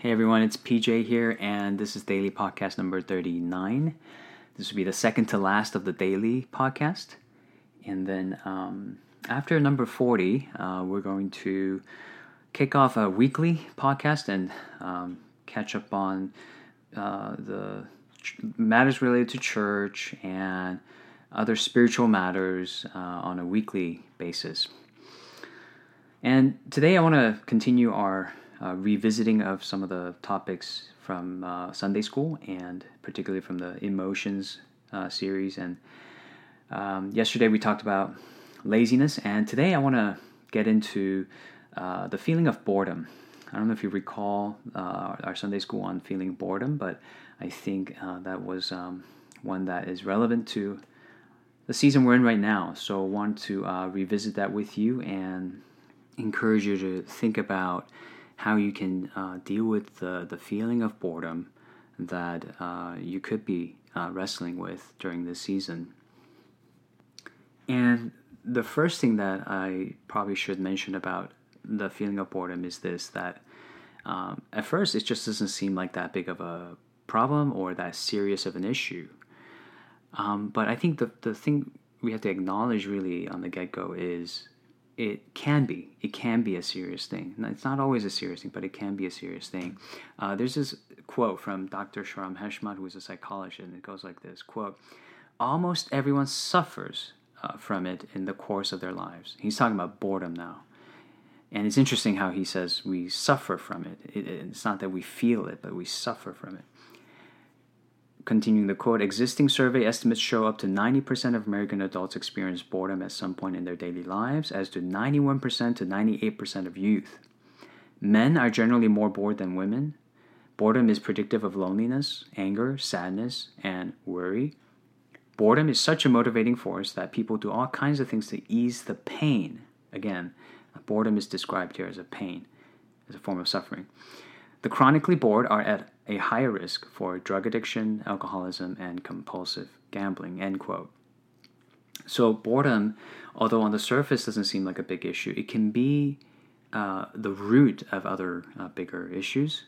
Hey everyone, it's PJ here, and this is Daily Podcast number 39. This will be the second to last of the daily podcast. And then um, after number 40, uh, we're going to kick off a weekly podcast and um, catch up on uh, the ch- matters related to church and other spiritual matters uh, on a weekly basis. And today I want to continue our uh, revisiting of some of the topics from uh, Sunday school and particularly from the emotions uh, series. And um, yesterday we talked about laziness, and today I want to get into uh, the feeling of boredom. I don't know if you recall uh, our Sunday school on feeling boredom, but I think uh, that was um, one that is relevant to the season we're in right now. So I want to revisit that with you and encourage you to think about how you can uh, deal with the, the feeling of boredom that uh, you could be uh, wrestling with during this season. And the first thing that I probably should mention about the feeling of boredom is this that um, at first it just doesn't seem like that big of a problem or that serious of an issue. Um, but I think the, the thing we have to acknowledge really on the get go is it can be. It can be a serious thing. It's not always a serious thing but it can be a serious thing. Uh, there's this quote from dr shahram heshmat who is a psychologist and it goes like this quote almost everyone suffers uh, from it in the course of their lives. He's talking about boredom now. And it's interesting how he says we suffer from it. it it's not that we feel it but we suffer from it Continuing the quote, existing survey estimates show up to 90% of American adults experience boredom at some point in their daily lives, as do 91% to 98% of youth. Men are generally more bored than women. Boredom is predictive of loneliness, anger, sadness, and worry. Boredom is such a motivating force that people do all kinds of things to ease the pain. Again, boredom is described here as a pain, as a form of suffering. The chronically bored are at a higher risk for drug addiction, alcoholism, and compulsive gambling. End quote. So boredom, although on the surface doesn't seem like a big issue, it can be uh, the root of other uh, bigger issues.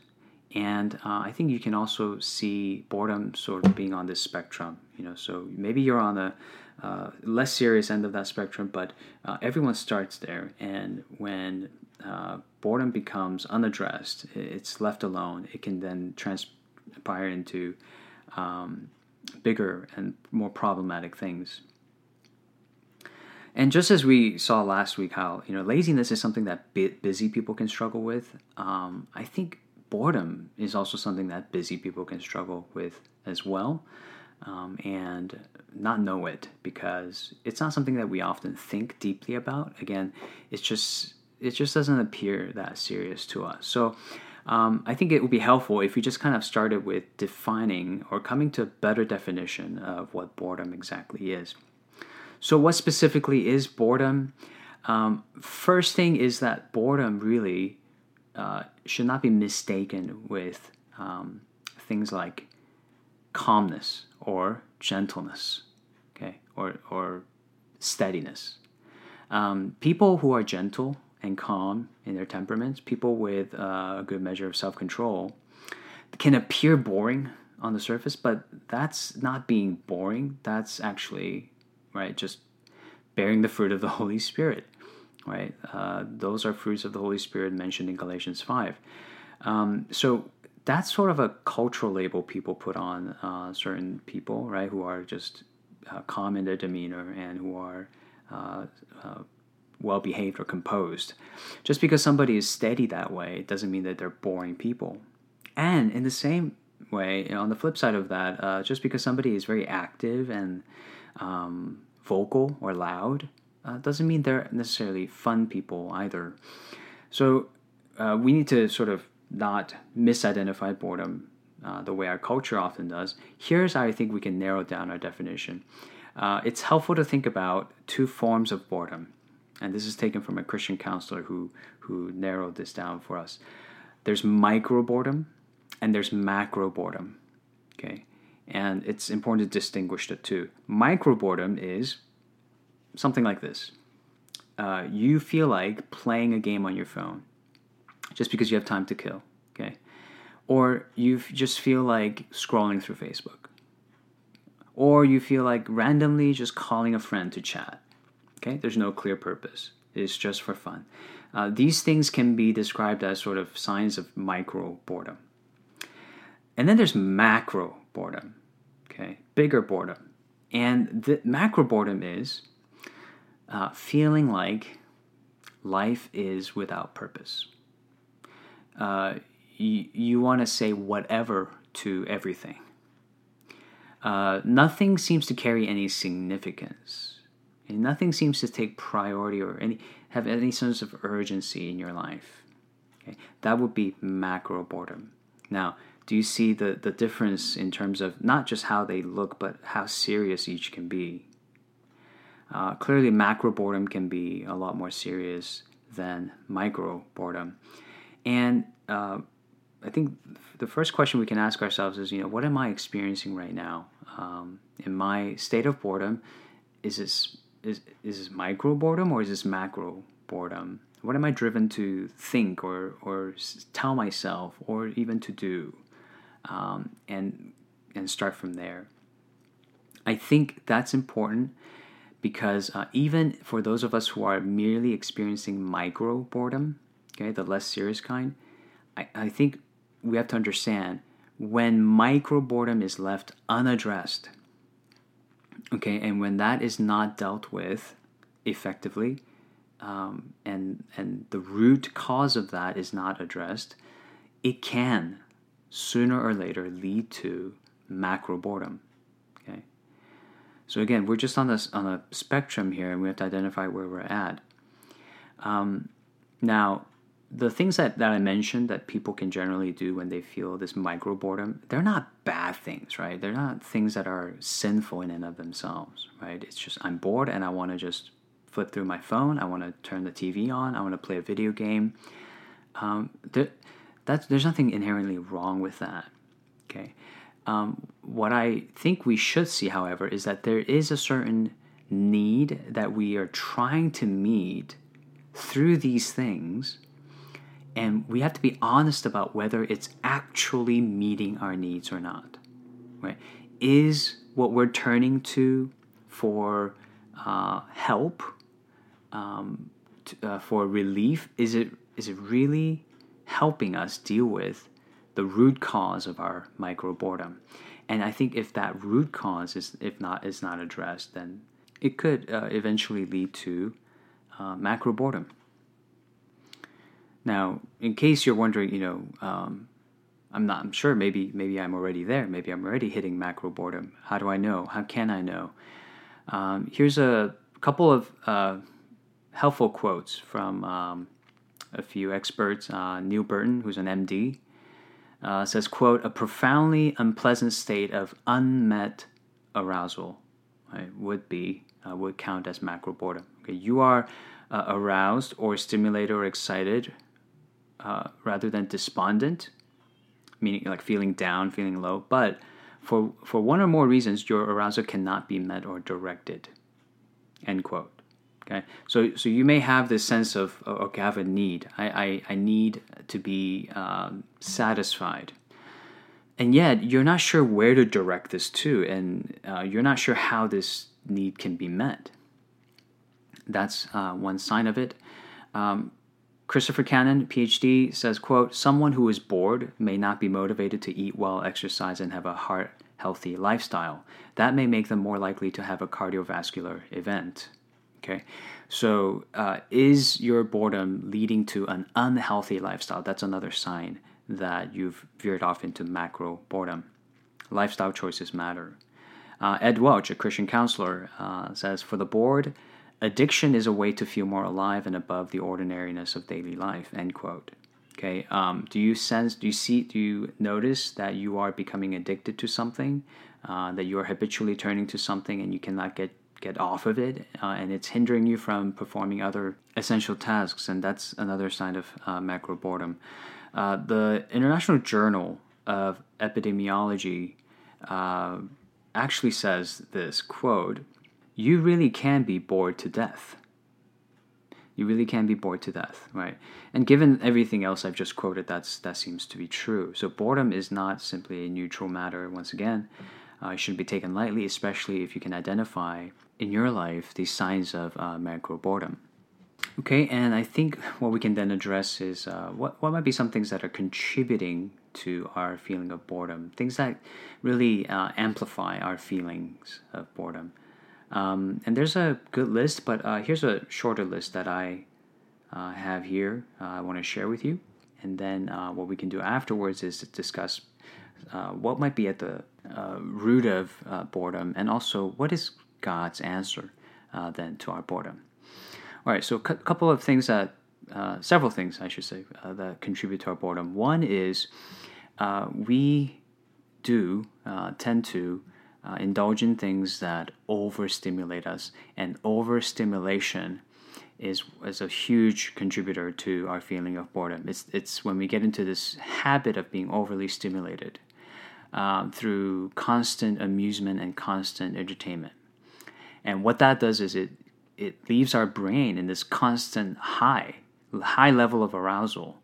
And uh, I think you can also see boredom sort of being on this spectrum. You know, so maybe you're on the uh, less serious end of that spectrum, but uh, everyone starts there. And when uh, boredom becomes unaddressed, it's left alone, it can then transpire into um, bigger and more problematic things. And just as we saw last week, how you know laziness is something that busy people can struggle with. Um, I think boredom is also something that busy people can struggle with as well, um, and not know it because it's not something that we often think deeply about. Again, it's just it just doesn't appear that serious to us. So um, I think it would be helpful if we just kind of started with defining or coming to a better definition of what boredom exactly is. So, what specifically is boredom? Um, first thing is that boredom really uh, should not be mistaken with um, things like calmness or gentleness, okay, or, or steadiness. Um, people who are gentle and calm in their temperaments, people with uh, a good measure of self control, can appear boring on the surface, but that's not being boring. That's actually, right, just bearing the fruit of the Holy Spirit, right? Uh, those are fruits of the Holy Spirit mentioned in Galatians 5. Um, so that's sort of a cultural label people put on uh, certain people, right, who are just uh, calm in their demeanor and who are uh, uh, well behaved or composed. Just because somebody is steady that way doesn't mean that they're boring people. And in the same way, on the flip side of that, uh, just because somebody is very active and um, vocal or loud uh, doesn't mean they're necessarily fun people either. So uh, we need to sort of not misidentify boredom uh, the way our culture often does. Here's how I think we can narrow down our definition. Uh, it's helpful to think about two forms of boredom and this is taken from a Christian counselor who who narrowed this down for us. There's micro boredom and there's macro boredom. Okay, and it's important to distinguish the two. Micro boredom is something like this: uh, you feel like playing a game on your phone just because you have time to kill. Okay, or you just feel like scrolling through Facebook, or you feel like randomly just calling a friend to chat. Okay, there's no clear purpose, it's just for fun. Uh, these things can be described as sort of signs of micro boredom. And then there's macro boredom, okay, bigger boredom. And the macro boredom is uh, feeling like life is without purpose. Uh, you, you want to say whatever to everything. Uh, nothing seems to carry any significance. And nothing seems to take priority or any have any sense of urgency in your life. Okay? That would be macro boredom. Now, do you see the, the difference in terms of not just how they look, but how serious each can be? Uh, clearly, macro boredom can be a lot more serious than micro boredom. And uh, I think the first question we can ask ourselves is, you know, what am I experiencing right now? Um, in my state of boredom, is this is is this micro boredom or is this macro boredom? What am I driven to think or or tell myself or even to do, um, and and start from there. I think that's important because uh, even for those of us who are merely experiencing micro boredom, okay, the less serious kind, I, I think we have to understand when micro boredom is left unaddressed, okay, and when that is not dealt with effectively, um, and and the root cause of that is not addressed, it can sooner or later lead to macro boredom. Okay, so again, we're just on this on a spectrum here, and we have to identify where we're at. Um, now, the things that, that I mentioned that people can generally do when they feel this micro boredom, they're not bad things, right? They're not things that are sinful in and of themselves, right? It's just I'm bored and I want to just flip through my phone. I want to turn the TV on. I want to play a video game. Um, there, that's, there's nothing inherently wrong with that, okay? Um, what I think we should see, however, is that there is a certain need that we are trying to meet through these things and we have to be honest about whether it's actually meeting our needs or not right? Is what we're turning to for uh, help um, uh, for relief is it is it really helping us deal with the root cause of our micro boredom and i think if that root cause is if not is not addressed then it could uh, eventually lead to uh, macro boredom now, in case you're wondering, you know, um, I'm not. I'm sure. Maybe maybe I'm already there. Maybe I'm already hitting macro boredom. How do I know? How can I know? Um, here's a couple of uh, helpful quotes from um, a few experts. Uh, Neel Burton, who's an MD, uh, says, "quote A profoundly unpleasant state of unmet arousal right, would be uh, would count as macro boredom. Okay, you are uh, aroused or stimulated or excited." Uh, rather than despondent, meaning like feeling down, feeling low. But for for one or more reasons, your arousal cannot be met or directed. End quote. Okay, so so you may have this sense of oh, okay, I have a need. I I, I need to be um, satisfied, and yet you're not sure where to direct this to, and uh, you're not sure how this need can be met. That's uh, one sign of it. Um, Christopher Cannon, PhD, says, quote, someone who is bored may not be motivated to eat well, exercise, and have a heart healthy lifestyle. That may make them more likely to have a cardiovascular event. Okay, so uh, is your boredom leading to an unhealthy lifestyle? That's another sign that you've veered off into macro boredom. Lifestyle choices matter. Uh, Ed Welch, a Christian counselor, uh, says, For the bored, addiction is a way to feel more alive and above the ordinariness of daily life end quote. Okay um, do you sense do you see do you notice that you are becoming addicted to something uh, that you are habitually turning to something and you cannot get get off of it uh, and it's hindering you from performing other essential tasks? And that's another sign of uh, macro boredom. Uh, the international journal of epidemiology uh, actually says this quote you really can be bored to death. You really can be bored to death, right? And given everything else I've just quoted, that's that seems to be true. So boredom is not simply a neutral matter. Once again, uh, it should be taken lightly, especially if you can identify in your life these signs of uh, macro boredom. Okay, and I think what we can then address is uh, what what might be some things that are contributing to our feeling of boredom, things that really uh, amplify our feelings of boredom. Um, and there's a good list, but uh, here's a shorter list that I uh, have here. Uh, I want to share with you, and then uh, what we can do afterwards is discuss what might be at the root of boredom, and also what is God's answer then to our boredom. All right, so a couple of things that, uh, several things I should say, uh, that contribute to our boredom. One is uh, we do uh, tend to uh, indulge in things that overstimulate us, and overstimulation is is a huge contributor to our feeling of boredom. It's it's when we get into this habit of being overly stimulated um, through constant amusement and constant entertainment. And what that does is it it leaves our brain in this constant high, high level of arousal,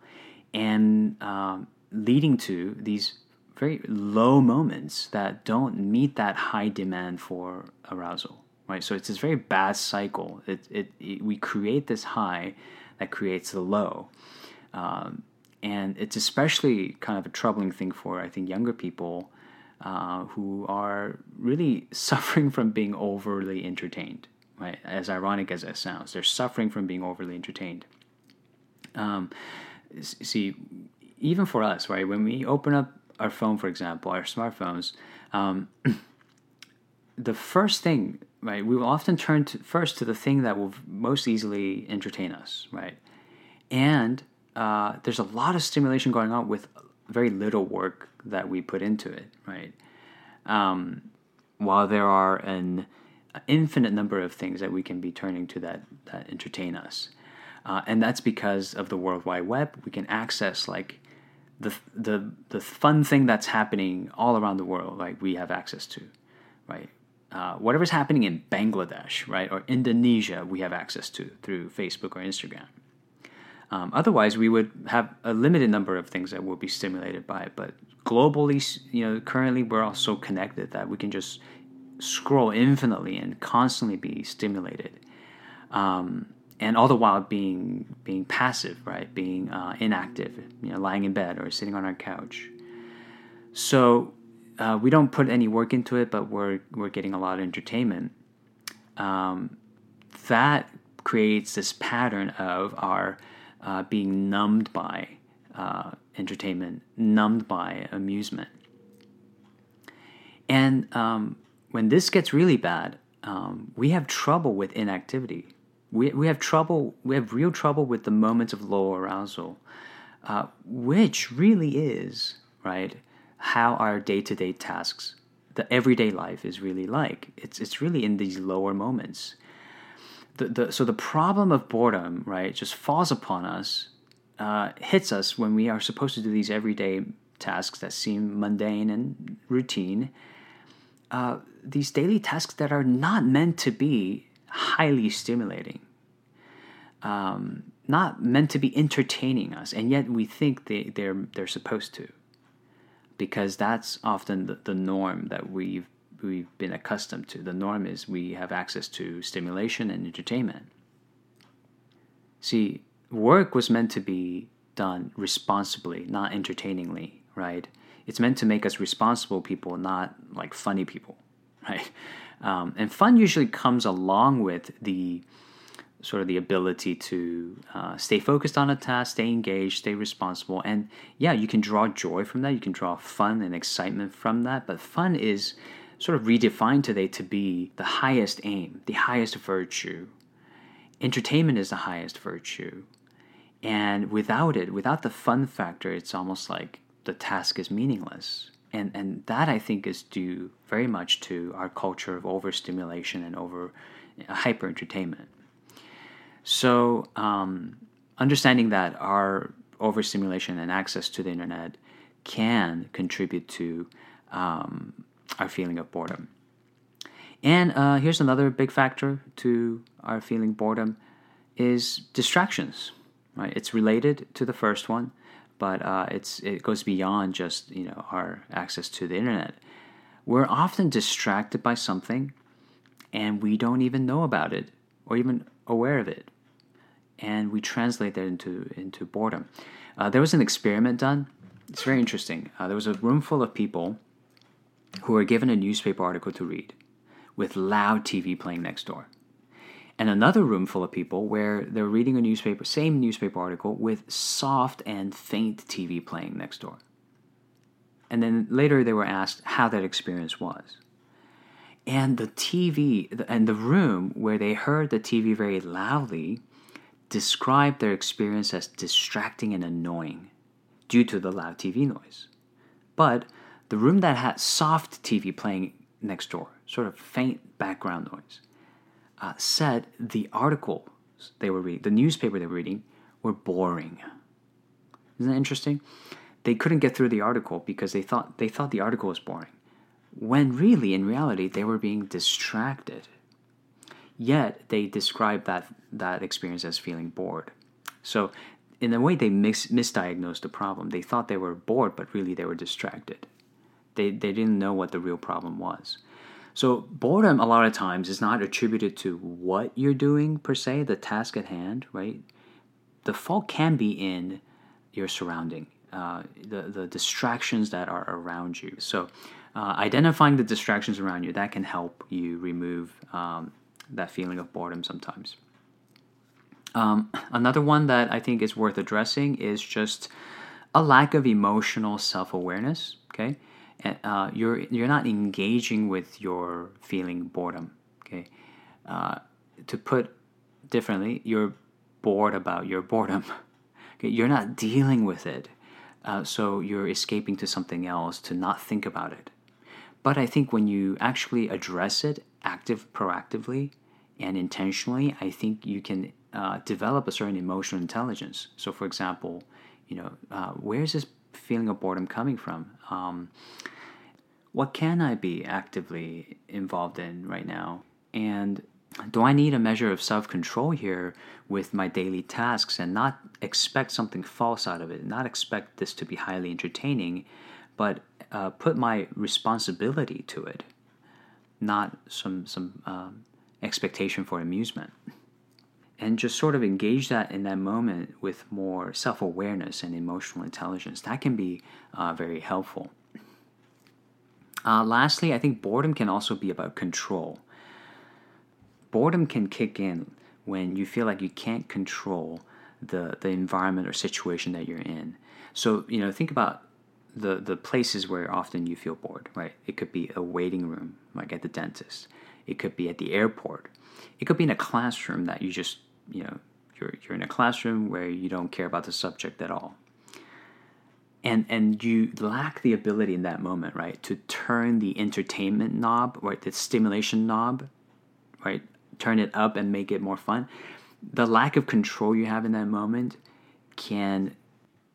and um, leading to these very low moments that don't meet that high demand for arousal. Right, so it's this very bad cycle. It, it, it we create this high that creates the low, um, and it's especially kind of a troubling thing for I think younger people uh, who are really suffering from being overly entertained right? As ironic as that sounds, they're suffering from being overly entertained. Um, see, even for us, right? When we open up our phone, for example, our smartphones, um, the first thing, right? We will often turn to, first to the thing that will most easily entertain us, right? And uh, there's a lot of stimulation going on with very little work that we put into it, right? Um, while there are an infinite number of things that we can be turning to that that entertain us, uh, and that's because of the World Wide Web. We can access like the the the fun thing that's happening all around the world. Like we have access to, right? Uh, whatever's happening in Bangladesh, right, or Indonesia, we have access to through Facebook or Instagram. Um, otherwise, we would have a limited number of things that will be stimulated by it. But globally, you know, currently we're all so connected that we can just scroll infinitely and constantly be stimulated, um, and all the while being being passive, right? Being uh, inactive, you know, lying in bed or sitting on our couch. So uh, we don't put any work into it, but we're we're getting a lot of entertainment. Um, that creates this pattern of our uh, being numbed by uh, entertainment, numbed by amusement. And um, when this gets really bad, um, we have trouble with inactivity. We, we have trouble, we have real trouble with the moments of low arousal, uh, which really is, right, how our day to day tasks, the everyday life is really like. It's, it's really in these lower moments. The, the, so the problem of boredom, right, just falls upon us, uh, hits us when we are supposed to do these everyday tasks that seem mundane and routine uh, these daily tasks that are not meant to be highly stimulating, um, not meant to be entertaining us, and yet we think they, they're they're supposed to, because that's often the, the norm that we've we've been accustomed to. The norm is we have access to stimulation and entertainment. See, work was meant to be done responsibly, not entertainingly, right? it's meant to make us responsible people, not like funny people, right? Um, and fun usually comes along with the sort of the ability to uh, stay focused on a task, stay engaged, stay responsible, and yeah, you can draw joy from that. You can draw fun and excitement from that. But fun is sort of redefined today to be the highest aim, the highest virtue. Entertainment is the highest virtue. And without it, without the fun factor, it's almost like the task is meaningless. And, and that I think is due very much to our culture of overstimulation and over uh, hyper entertainment. So, um, understanding that our overstimulation and access to the internet can contribute to um, our feeling of boredom. And uh, here's another big factor to our feeling boredom is distractions, right? It's related to the first one, but uh, it's it goes beyond just you know our access to the internet. We're often distracted by something, and we don't even know about it or even aware of it, and we translate that into into boredom. Uh, there was an experiment done. It's very interesting. Uh, there was a room full of people who were given a newspaper article to read, with loud TV playing next door and another room full of people where they're reading a newspaper, same newspaper article, with soft and faint TV playing next door. And then later they were asked how that experience was. And the TV and the room where they heard the TV very loudly described their experience as distracting and annoying due to the loud TV noise. But the room that had soft TV playing next door, sort of faint background noise, uh, said the article they were reading, the newspaper they were reading, were boring. Isn't that interesting? They couldn't get through the article because they thought they thought the article was boring, when really, in reality, they were being distracted. Yet they described that that experience as feeling bored. So, in a way, they mis- misdiagnosed the problem. They thought they were bored, but really they were distracted. They they didn't know what the real problem was. So boredom a lot of times is not attributed to what you're doing per se, the task at hand, right? The fault can be in your surrounding, uh, the the distractions that are around you. So uh, identifying the distractions around you that can help you remove um, that feeling of boredom sometimes. Um, another one that I think is worth addressing is just a lack of emotional self awareness. Okay, uh, you're you're not engaging with your feeling boredom. Okay, uh, to put differently, you're bored about your boredom. Okay, you're not dealing with it, uh, so you're escaping to something else to not think about it. But I think when you actually address it active, proactively, and intentionally, I think you can uh, develop a certain emotional intelligence. So, for example, you know, uh, where's this feeling of boredom coming from? Um, what can I be actively involved in right now? And do I need a measure of self control here with my daily tasks and not expect something false out of it, not expect this to be highly entertaining, but uh, put my responsibility to it, not some, some um, expectation for amusement? And just sort of engage that in that moment with more self awareness and emotional intelligence. That can be uh, very helpful. Uh, lastly, I think boredom can also be about control. Boredom can kick in when you feel like you can't control the, the environment or situation that you're in. So, you know, think about the, the places where often you feel bored, right? It could be a waiting room, like at the dentist. It could be at the airport. It could be in a classroom that you just, you know, you're, you're in a classroom where you don't care about the subject at all and and you lack the ability in that moment right to turn the entertainment knob right the stimulation knob right turn it up and make it more fun. The lack of control you have in that moment can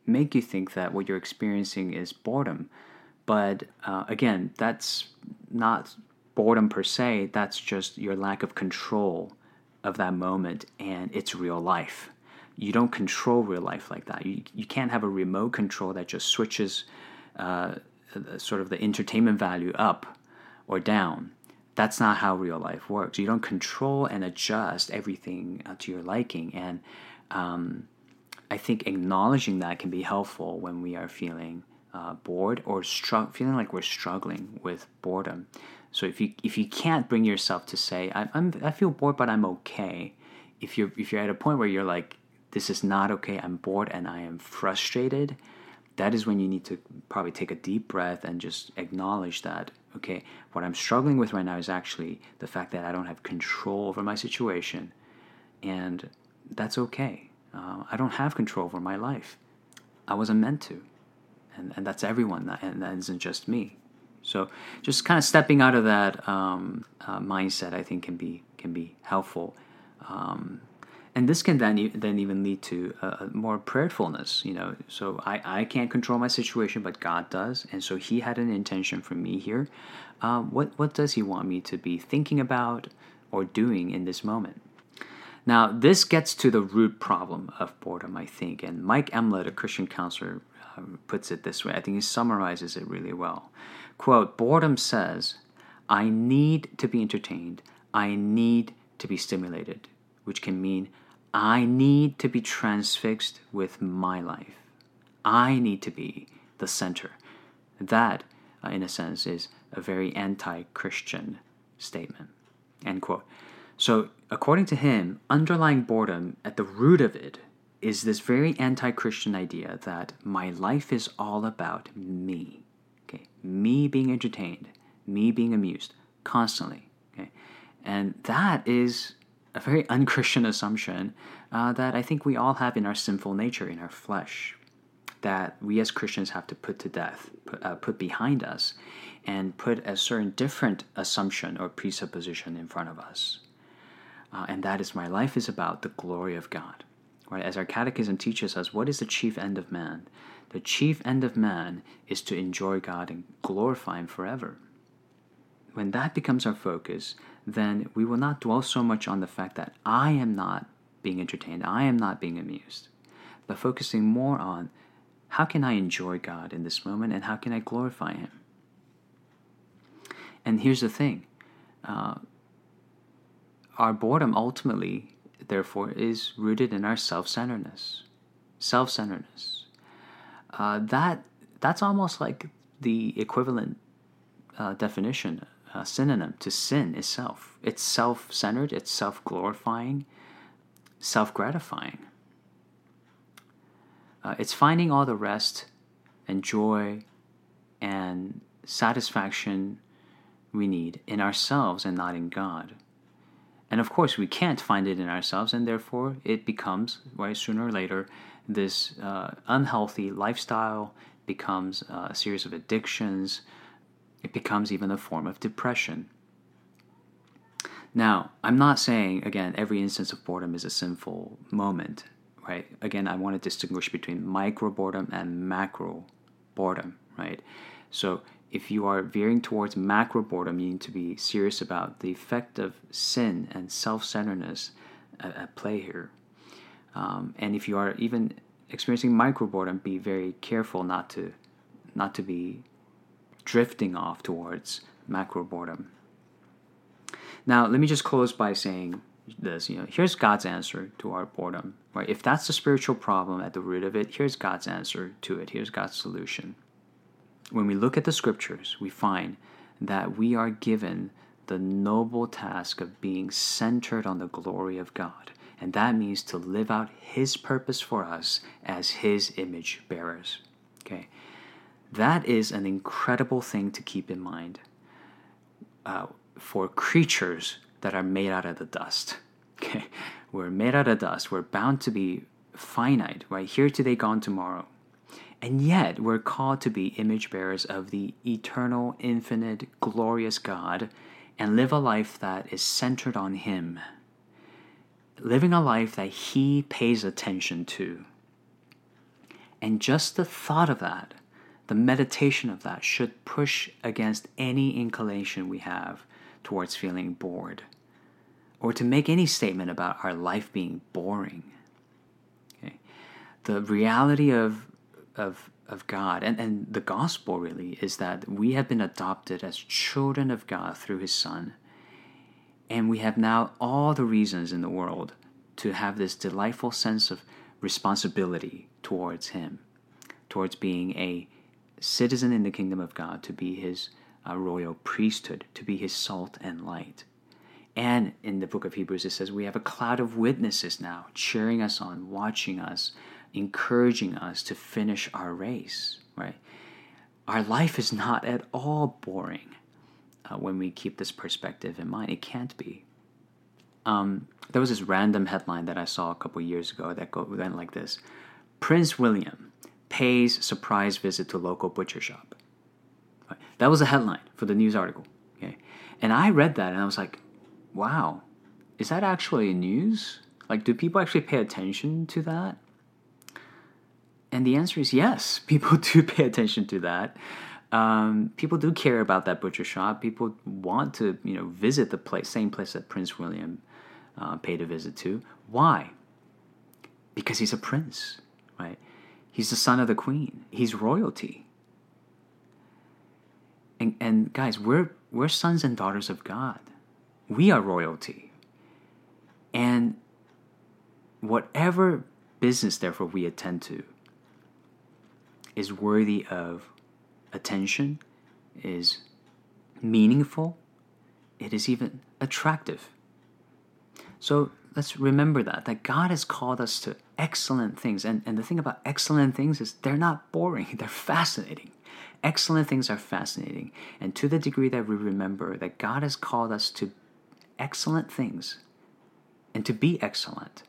make you think that what you're experiencing is boredom. But uh, again that's not boredom per se. That's just your lack of control of that moment and it's real life you don't control real life like that. You, you can't have a remote control that just switches uh, sort of the entertainment value up or down. That's not how real life works. You don't control and adjust everything uh, to your liking. And um, I think acknowledging that can be helpful when we are feeling uh, bored or str- feeling like we're struggling with boredom. So if you if you can't bring yourself to say I, I'm I feel bored but I'm okay, if you're if you're at a point where you're like this is not okay, I'm bored and I am frustrated, that is when you need to probably take a deep breath and just acknowledge that, okay, what I'm struggling with right now is actually the fact that I don't have control over my situation. And that's okay. Uh, I don't have control over my life. I wasn't meant to. And, and that's everyone, and that isn't just me. So just kind of stepping out of that um, uh, mindset, I think, can be can be helpful. Um, and this can then then even lead to uh, more prayerfulness you know so I, I can't control my situation but god does and so he had an intention for me here uh, what what does he want me to be thinking about or doing in this moment Now, this gets to the root problem of boredom, I think. And Mike Emlet, a Christian counselor, um, puts it this way. I think he summarizes it really well. Quote Boredom says, I need to be entertained, I need to be stimulated, which can mean I need to be transfixed with my life. I need to be the center. That, uh, in a sense, is a very anti Christian statement. End quote. So, according to him, underlying boredom at the root of it is this very anti Christian idea that my life is all about me. Okay? Me being entertained, me being amused constantly. Okay? And that is a very unchristian assumption uh, that I think we all have in our sinful nature, in our flesh, that we as Christians have to put to death, put, uh, put behind us, and put a certain different assumption or presupposition in front of us. Uh, and that is my life is about the glory of God. Right? As our catechism teaches us, what is the chief end of man? The chief end of man is to enjoy God and glorify Him forever. When that becomes our focus, then we will not dwell so much on the fact that I am not being entertained, I am not being amused, but focusing more on how can I enjoy God in this moment and how can I glorify Him? And here's the thing uh, our boredom ultimately, therefore, is rooted in our self centeredness. Self centeredness. Uh, that, that's almost like the equivalent uh, definition, uh, synonym to sin itself. It's self centered, it's self glorifying, self gratifying. Uh, it's finding all the rest and joy and satisfaction we need in ourselves and not in God. And of course, we can't find it in ourselves, and therefore it becomes, right, sooner or later, this uh, unhealthy lifestyle becomes uh, a series of addictions. It becomes even a form of depression. Now, I'm not saying, again, every instance of boredom is a sinful moment, right? Again, I want to distinguish between micro boredom and macro boredom, right? So if you are veering towards macro boredom, you need to be serious about the effect of sin and self centeredness at, at, play here. Um, and if you are even experiencing micro boredom, be very careful not to not to be drifting off towards macro boredom. Now, let me just close by saying this. You know, here's God's answer to our boredom. Right? If that's the spiritual problem at the root of it, here's God's answer to it. Here's God's solution when we look at the scriptures, we find that we are given the noble task of being centered on the glory of God. And that means to live out His purpose for us as His image bearers. Okay? That is an incredible thing to keep in mind uh, for creatures that are made out of the dust. Okay? We're made out of dust. We're bound to be finite, right? Here today, gone tomorrow. And yet, we're called to be image bearers of the eternal, infinite, glorious God and live a life that is centered on Him. Living a life that He pays attention to. And just the thought of that, the meditation of that, should push against any inclination we have towards feeling bored or to make any statement about our life being boring. Okay? The reality of of of God and, and the gospel really is that we have been adopted as children of God through his son. And we have now all the reasons in the world to have this delightful sense of responsibility towards him, towards being a citizen in the kingdom of God, to be his uh, royal priesthood, to be his salt and light. And in the book of Hebrews, it says we have a cloud of witnesses now cheering us on, watching us, encouraging us to finish our race, right? Our life is not at all boring uh, when we keep this perspective in mind. It can't be. Um, there was this random headline that I saw a couple years ago that went like this Prince William pays surprise visit to local butcher shop. Right? That was a headline for the news article. Okay? And I read that and I was like, wow, is that actually news? Like, do people actually pay attention to that? And the answer is yes. People do pay attention to that. Um, people do care about that butcher shop. People want to, you know, visit the place, same place that Prince William uh, paid a visit to. Why? Because he's a prince, right? He's the son of the queen. He's royalty. And, and guys, we're, we're sons and daughters of God. We are royalty. And whatever business, therefore, we attend to is worthy of attention, is meaningful, it is even attractive. So let's remember that, that God has called us to excellent things. And, and the thing about excellent things is they're not boring, they're fascinating. Excellent things are fascinating. And to the degree that we remember that God has called us to excellent things and to be excellent,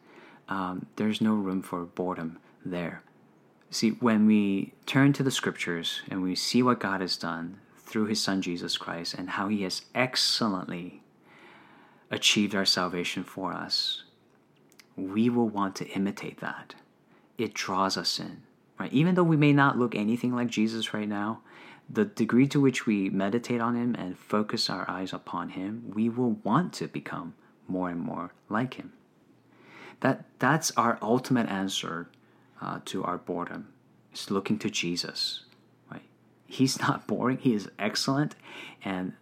um, there's no room for boredom there. See, when we turn to the scriptures and we see what God has done through his Son Jesus Christ and how he has excellently achieved our salvation for us, we will want to imitate that. It draws us in. Right? Even though we may not look anything like Jesus right now, the degree to which we meditate on him and focus our eyes upon him, we will want to become more and more like him. That that's our ultimate answer uh, to our boredom. Is looking to Jesus. Right? He's not boring. He is excellent, and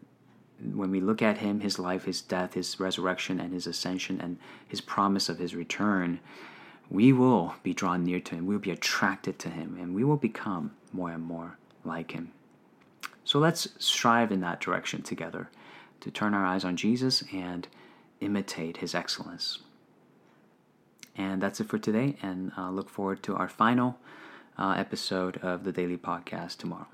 when we look at him, his life, his death, his resurrection, and his ascension, and his promise of his return, we will be drawn near to him. We will be attracted to him, and we will become more and more like him. So let's strive in that direction together to turn our eyes on Jesus and imitate his excellence. And that's it for today, and uh, look forward to our final uh, episode of the Daily Podcast tomorrow.